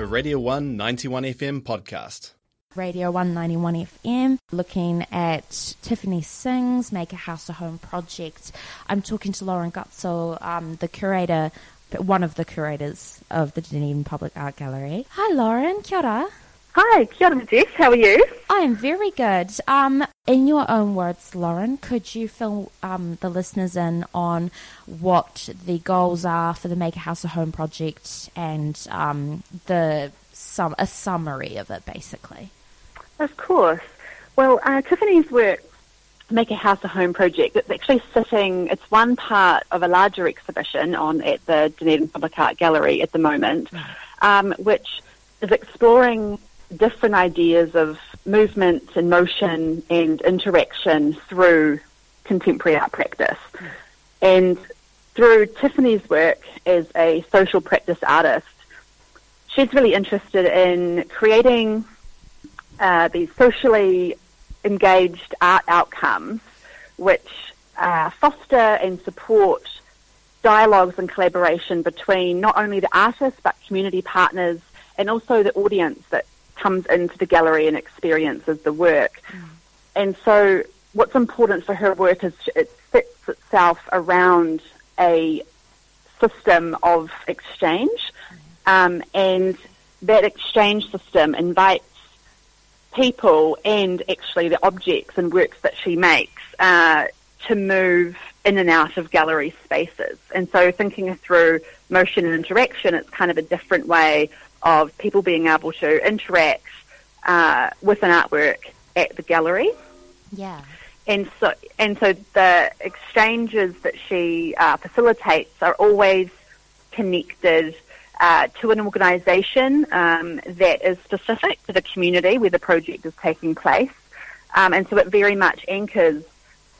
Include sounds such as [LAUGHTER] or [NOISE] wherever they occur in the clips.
a Radio 191 FM podcast. Radio 191 FM, looking at Tiffany Singh's Make a House a Home project. I'm talking to Lauren Gutzel, um, the curator, one of the curators of the Dunedin Public Art Gallery. Hi, Lauren. Kia ora. Hi, kia ora, Jess. How are you? I am very good. Um, in your own words, Lauren, could you fill um, the listeners in on what the goals are for the Make a House a Home project and um, the some a summary of it, basically? Of course. Well, uh, Tiffany's work, Make a House a Home project, it's actually sitting, it's one part of a larger exhibition on at the Dunedin Public Art Gallery at the moment, um, which is exploring different ideas of movement and motion and interaction through contemporary art practice. And through Tiffany's work as a social practice artist, she's really interested in creating uh, these socially engaged art outcomes which uh, foster and support dialogues and collaboration between not only the artists but community partners and also the audience that comes into the gallery and experiences the work. Mm. And so what's important for her work is it fits itself around a system of exchange um, and that exchange system invites people and actually the objects and works that she makes uh, to move in and out of gallery spaces. And so thinking through motion and interaction, it's kind of a different way of people being able to interact uh, with an artwork at the gallery. Yeah. And so, and so the exchanges that she uh, facilitates are always connected uh, to an organisation um, that is specific to the community where the project is taking place. Um, and so it very much anchors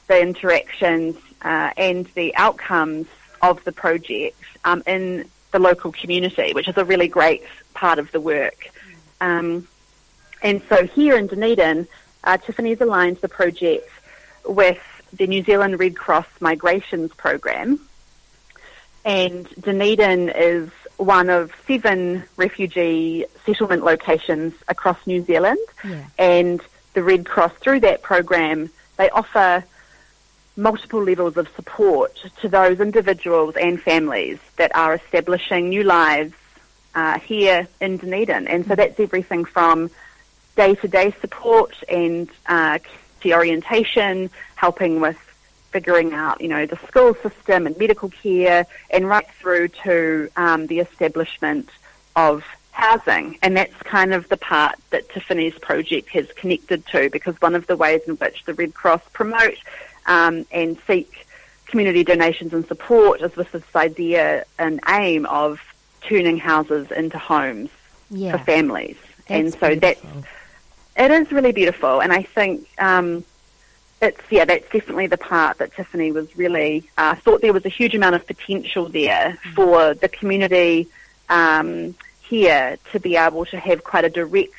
the interactions uh, and the outcomes of the project um, in the local community, which is a really great part of the work. Um, and so here in Dunedin, uh, Tiffany's aligned the project with the New Zealand Red Cross Migrations Program. And Dunedin is one of seven refugee settlement locations across New Zealand. Yeah. And the Red Cross, through that program, they offer multiple levels of support to those individuals and families that are establishing new lives uh, here in Dunedin. And so that's everything from day-to-day support and uh, orientation, helping with figuring out, you know, the school system and medical care, and right through to um, the establishment of housing. And that's kind of the part that Tiffany's project has connected to, because one of the ways in which the Red Cross promote um, and seek community donations and support is with this idea and aim of turning houses into homes yeah. for families. That's and so beautiful. that's it is really beautiful, and I think um, it's yeah, that's definitely the part that Tiffany was really uh, thought there was a huge amount of potential there Mm. for the community um, here to be able to have quite a direct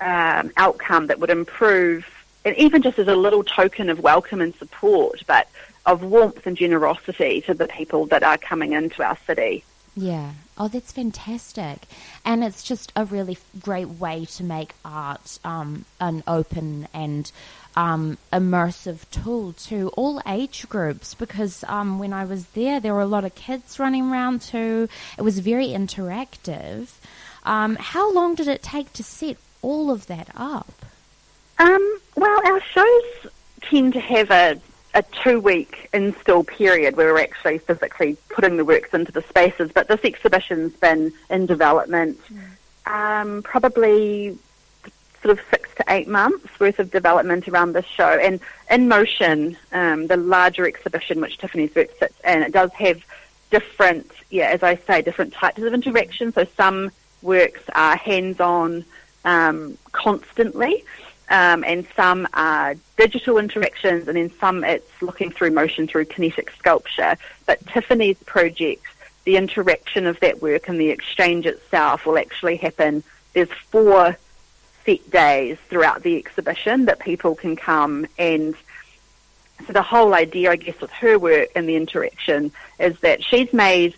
um, outcome that would improve, and even just as a little token of welcome and support, but of warmth and generosity to the people that are coming into our city. Yeah. Oh, that's fantastic. And it's just a really great way to make art um, an open and um, immersive tool to all age groups because um, when I was there, there were a lot of kids running around too. It was very interactive. Um, how long did it take to set all of that up? Um, well, our shows tend to have a, a two week install period where we're actually physically putting the works into the spaces, but this exhibition's been in development um, probably sort of six to eight months worth of development around this show. And in motion, um, the larger exhibition which Tiffany's work sits in, it does have different, yeah, as I say, different types of interaction. So some works are hands-on um, constantly, um, and some are digital interactions, and then some it's looking through motion through kinetic sculpture. But Tiffany's project, the interaction of that work and the exchange itself will actually happen. There's four set days throughout the exhibition that people can come and so the whole idea, I guess, with her work and the interaction is that she's made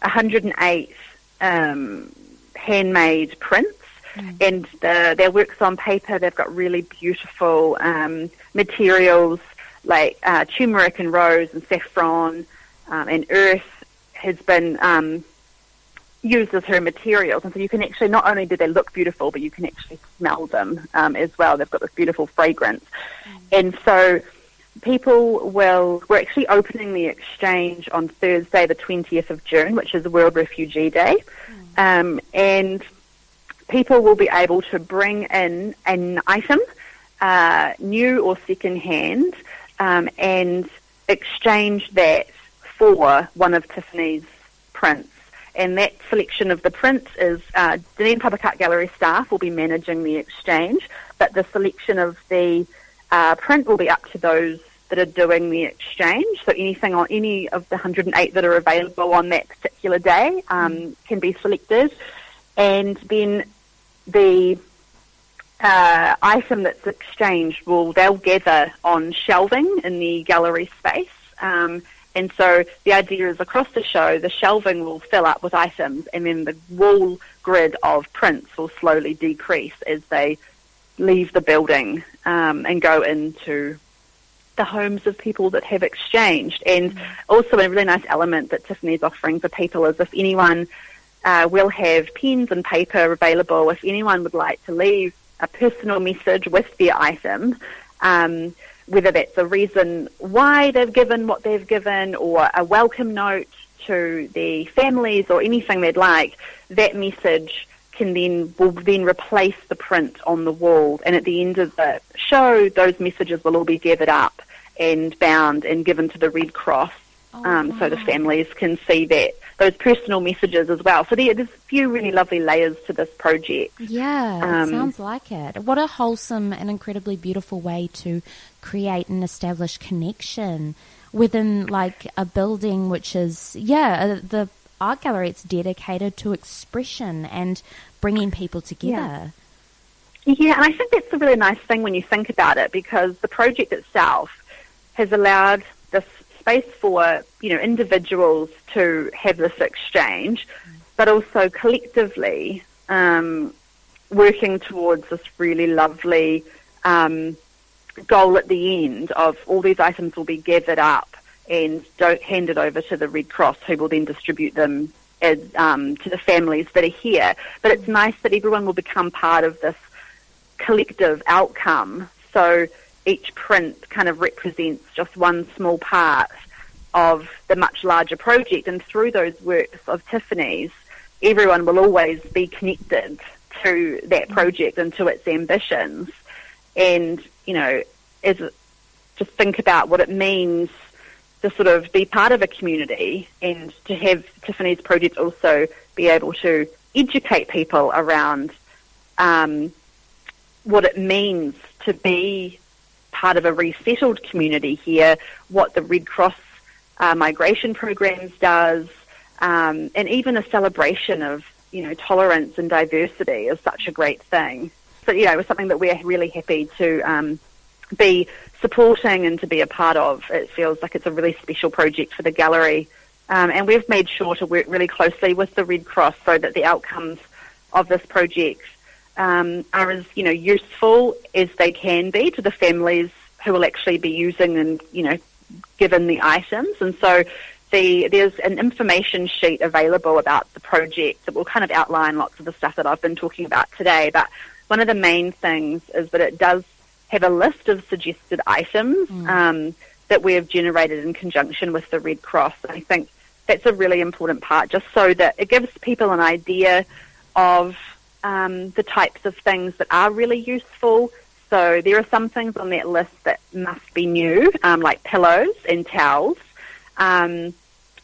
108 um, handmade prints. Mm. And the, their works on paper, they've got really beautiful um, materials like uh, turmeric and rose and saffron um, and earth has been um, used as her materials. And so you can actually, not only do they look beautiful, but you can actually smell them um, as well. They've got this beautiful fragrance. Mm. And so people will, we're actually opening the exchange on Thursday, the 20th of June, which is World Refugee Day. Mm. Um, and people will be able to bring in an item, uh, new or second hand, um, and exchange that for one of Tiffany's prints. And that selection of the prints is uh, Dunedin Public Art Gallery staff will be managing the exchange, but the selection of the uh, print will be up to those that are doing the exchange. So anything on any of the 108 that are available on that particular day um, can be selected. And then the uh, item that's exchanged will they'll gather on shelving in the gallery space. Um, and so the idea is across the show, the shelving will fill up with items, and then the wall grid of prints will slowly decrease as they leave the building um, and go into the homes of people that have exchanged. And mm. also a really nice element that Tiffany's offering for people is if anyone uh, will have pens and paper available, if anyone would like to leave a personal message with their item, um, whether that's a reason why they've given what they've given or a welcome note to their families or anything they'd like, that message can then will then replace the print on the wall. And at the end of the show, those messages will all be gathered up and bound and given to the Red Cross, oh, um, wow. so the families can see that those personal messages as well. So there, there's a few really lovely layers to this project. Yeah, um, sounds like it. What a wholesome and incredibly beautiful way to create and establish connection within like a building which is yeah the art gallery it's dedicated to expression and bringing people together. Yeah. yeah, and I think that's a really nice thing when you think about it because the project itself has allowed this space for you know individuals to have this exchange, but also collectively um, working towards this really lovely um, goal at the end of all these items will be gathered up and don't hand it over to the Red Cross, who will then distribute them as, um, to the families that are here. But it's nice that everyone will become part of this collective outcome. So each print kind of represents just one small part of the much larger project. And through those works of Tiffany's, everyone will always be connected to that project and to its ambitions. And, you know, as just think about what it means to sort of be part of a community and to have Tiffany's project also be able to educate people around um, what it means to be part of a resettled community here, what the Red Cross uh, migration programs does, um, and even a celebration of you know tolerance and diversity is such a great thing. So you know, it was something that we're really happy to um, be supporting and to be a part of. It feels like it's a really special project for the gallery. Um, and we've made sure to work really closely with the Red Cross so that the outcomes of this project um, are as you know useful as they can be to the families who will actually be using and you know given the items. And so the, there's an information sheet available about the project that will kind of outline lots of the stuff that I've been talking about today. But one of the main things is that it does have a list of suggested items mm. um, that we have generated in conjunction with the Red Cross. And I think that's a really important part, just so that it gives people an idea of um, the types of things that are really useful. So there are some things on that list that must be new, um, like pillows and towels. Um,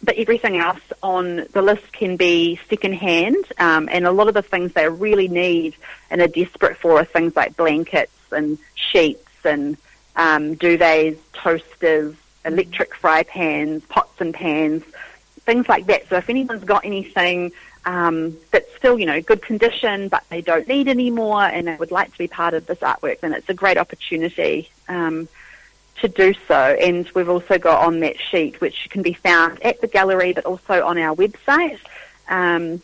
but everything else on the list can be secondhand, um, and a lot of the things they really need and are desperate for are things like blankets and sheets and um, duvets, toasters, electric fry pans, pots and pans, things like that. So if anyone's got anything um, that's still, you know, good condition, but they don't need anymore, and they would like to be part of this artwork, then it's a great opportunity um, to do so. And we've also got on that sheet, which can be found at the gallery, but also on our website. Um,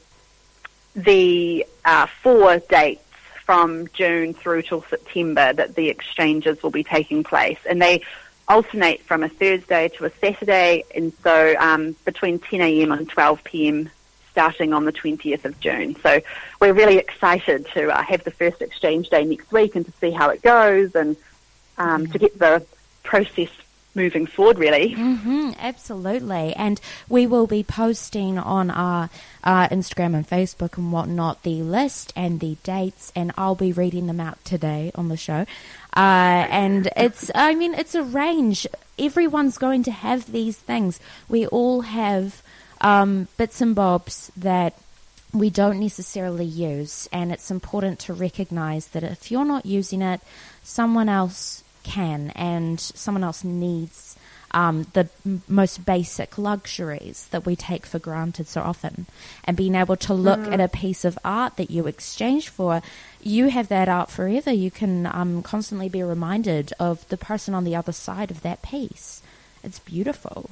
the uh, four dates from June through till September that the exchanges will be taking place, and they alternate from a Thursday to a Saturday, and so um, between 10 a.m. and 12 p.m. starting on the 20th of June. So we're really excited to uh, have the first exchange day next week and to see how it goes and um, to get the process moving forward, really. Mm-hmm, absolutely. And we will be posting on our Instagram and Facebook and whatnot the list and the dates, and I'll be reading them out today on the show. Uh, and it's, I mean, it's a range. Everyone's going to have these things. We all have um, bits and bobs that we don't necessarily use, and it's important to recognize that if you're not using it, someone else can, and someone else needs um, the m- most basic luxuries that we take for granted so often. And being able to look Mm. at a piece of art that you exchange for, you have that art forever. You can um, constantly be reminded of the person on the other side of that piece. It's beautiful.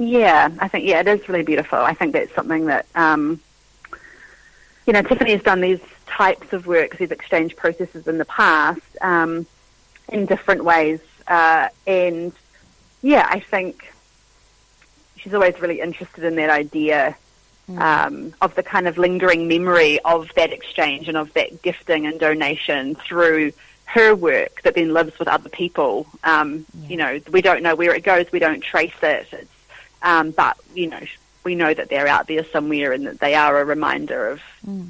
Yeah, I think yeah, it is really beautiful. I think that's something that um, you know Tiffany has done these types of works, these exchange processes in the past um, in different ways, uh, and yeah, I think she's always really interested in that idea um, of the kind of lingering memory of that exchange and of that gifting and donation through her work that then lives with other people. Um, You know, we don't know where it goes, we don't trace it, it's, um, but you know, we know that they're out there somewhere and that they are a reminder of,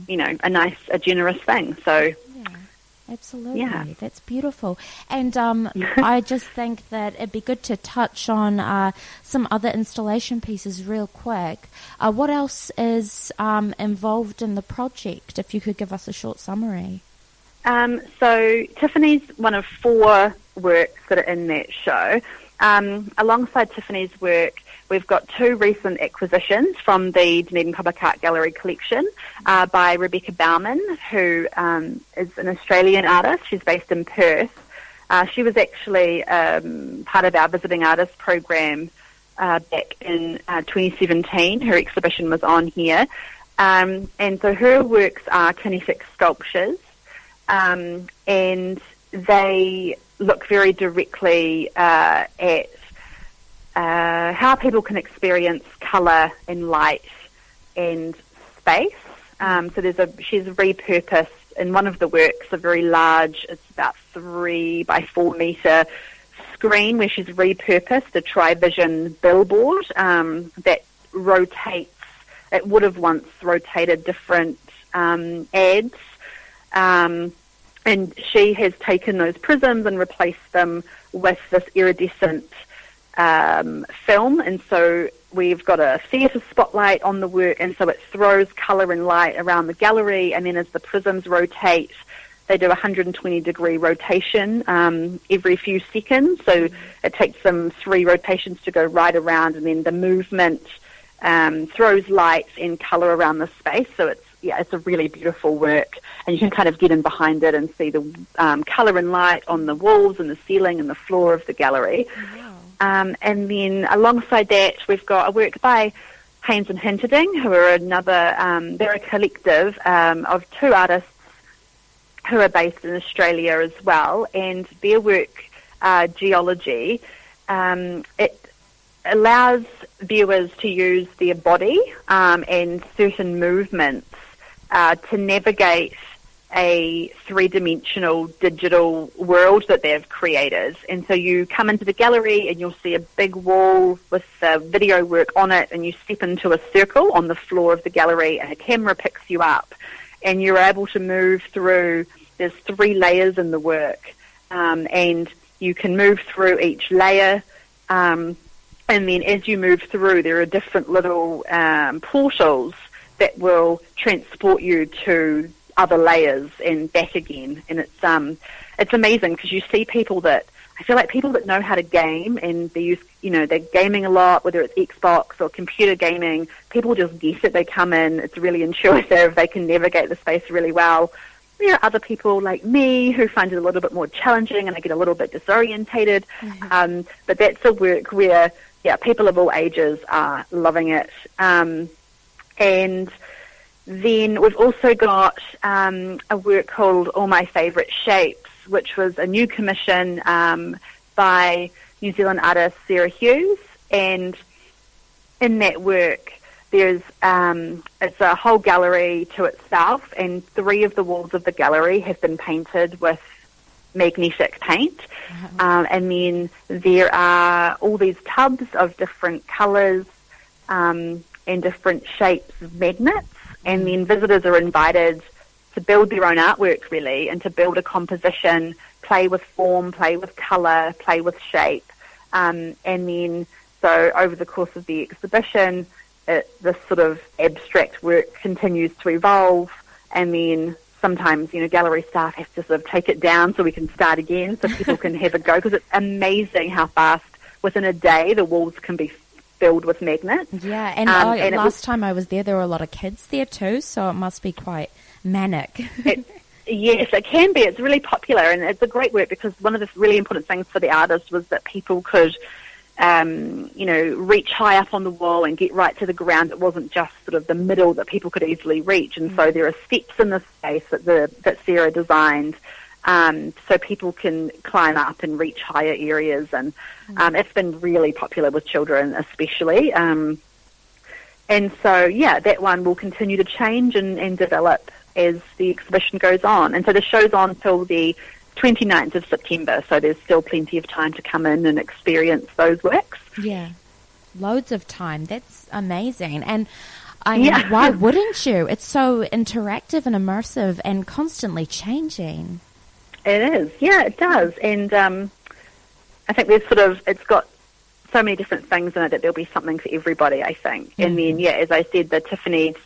you know, a nice, a generous thing. So Absolutely. Yeah. That's beautiful. And um, [LAUGHS] I just think that it'd be good to touch on uh, some other installation pieces real quick. Uh, what else is um, involved in the project, if you could give us a short summary? Um, so Tiffany's one of four works that are in that show. Um, alongside Tiffany's work, we've got two recent acquisitions from the Dunedin Public Art Gallery collection uh, by Rebecca Baumann, who um, is an Australian artist. She's based in Perth. Uh, she was actually um, part of our visiting artist program uh, back in uh, 2017. Her exhibition was on here. Um, and so her works are kinetic sculptures um, and they look very directly uh, at uh, how people can experience colour and light and space. Um, so there's a she's repurposed in one of the works a very large, it's about three by four metre screen where she's repurposed a Trivision billboard um, that rotates. It would have once rotated different um, ads. Um, and she has taken those prisms and replaced them with this iridescent um, film. And so we've got a theatre spotlight on the work, and so it throws colour and light around the gallery. And then as the prisms rotate, they do a 120 degree rotation um, every few seconds. So it takes them three rotations to go right around, and then the movement um, throws lights and colour around the space. So it's yeah, it's a really beautiful work, and you can kind of get in behind it and see the um, colour and light on the walls and the ceiling and the floor of the gallery. Um, and then alongside that, we've got a work by Haines and Hinterding, who are another, um, they're a collective um, of two artists who are based in Australia as well, and their work, uh, Geology, um, it allows viewers to use their body um, and certain movements uh, to navigate a three-dimensional digital world that they've created. And so you come into the gallery and you'll see a big wall with uh, video work on it and you step into a circle on the floor of the gallery and a camera picks you up and you're able to move through, there's three layers in the work um, and you can move through each layer um, and then as you move through there are different little um, portals that will transport you to other layers and back again. And it's um, it's amazing because you see people that I feel like people that know how to game and they use you know they're gaming a lot, whether it's Xbox or computer gaming. People just get it. They come in. It's really intuitive. [LAUGHS] They can navigate the space really well. There are other people like me who find it a little bit more challenging and I get a little bit disorientated. Um, but that's a work where yeah, people of all ages are loving it. Um, and then we've also got um, a work called All My Favourite Shapes, which was a new commission um, by New Zealand artist Sarah Hughes, and in that work, there's um, it's a whole gallery to itself, and three of the walls of the gallery have been painted with magnetic paint, um, and then there are all these tubs of different colours um, and different shapes of magnets, and then visitors are invited to build their own artwork really, and to build a composition, play with form, play with colour, play with shape, um, and then so over the course of the exhibition, it, this sort of abstract work continues to evolve, and then sometimes, you know, gallery staff have to sort of take it down so we can start again, so people [LAUGHS] can have a go. Because it's amazing how fast, within a day, the walls can be filled with magnets. Yeah, and, um, and last was, time I was there, there were a lot of kids there too, so it must be quite manic. it, [LAUGHS] yes, it can be. It's really popular, and it's a great work because one of the really important things for the artist was that people could um, you know, reach high up on the wall and get right to the ground. It wasn't just sort of the middle that people could easily reach. And so mm. there are steps in the space that the that Sarah designed, um, so people can climb up and reach higher areas. And mm. um, it's been really popular with children, especially. Um, and so, yeah, that one will continue to change and, and develop as the exhibition goes on. And so the show's on till the 29th of September, so there's still plenty of time to come in and experience those works. Yeah, loads of time. That's amazing. And I mean, yeah. why [LAUGHS] wouldn't you? It's so interactive and immersive and constantly changing. It is, yeah, it does. And um, I think there's sort of, it's got so many different things in it that there'll be something for everybody, I think. Mm-hmm. And then, yeah, as I said, the Tiffany's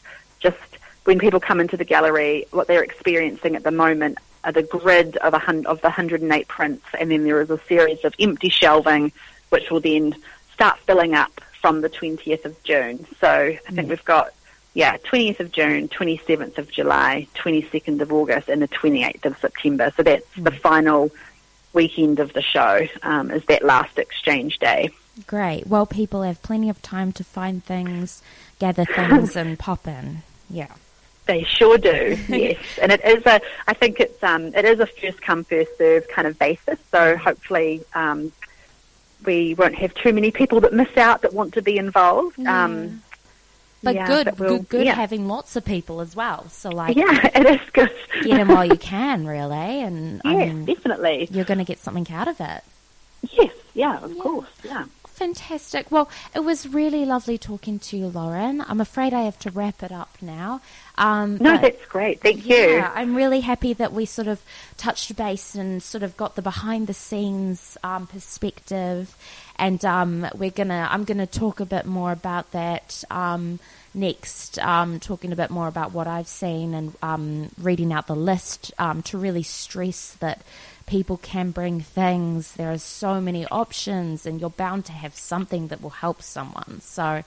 just when people come into the gallery, what they're experiencing at the moment are the grid of, a of the 108 prints, and then there is a series of empty shelving, which will then start filling up from the 20th of June. So I think mm. we've got, yeah, 20th of June, 27th of July, 22nd of August, and the 28th of September. So that's mm. the final weekend of the show, um, is that last exchange day. Great. Well, people have plenty of time to find things, gather things, [LAUGHS] and pop in. Yeah. They sure do, [LAUGHS] yes. and it is a, I think it's, um, it is a first come, first serve kind of basis. So hopefully, um, we won't have too many people that miss out that want to be involved. Yeah. Um, but yeah, good, but we'll, good, good yeah. having lots of people as well. So like, yeah, [LAUGHS] it is good. get them while you [LAUGHS] can, really, and yeah, I mean, definitely, you're going to get something out of it. Yes, yeah, of course, yeah. Fantastic. Well, it was really lovely talking to you, Lauren. I'm afraid I have to wrap it up now. Um, no, that's great. Thank you. Yeah, I'm really happy that we sort of touched base and sort of got the behind the scenes um, perspective. And um, we're gonna, I'm gonna talk a bit more about that um, next. Um, talking a bit more about what I've seen and um, reading out the list to really stress that people can bring things. There are so many options, and you're bound to have something that will help someone. So,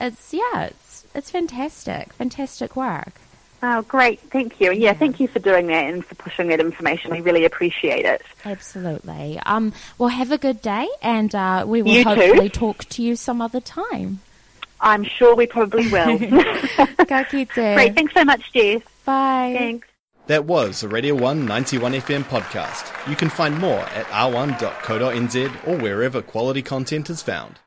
it's yeah, it's it's fantastic, fantastic work. Oh, great! Thank you. Yeah, yeah, thank you for doing that and for pushing that information. We really appreciate it. Absolutely. Um, well, have a good day, and uh, we will you hopefully too. talk to you some other time. I'm sure we probably will. [LAUGHS] [LAUGHS] Great. Thanks so much, Jess. Bye. Thanks. That was a Radio 1 91 FM podcast. You can find more at r1.co.nz or wherever quality content is found.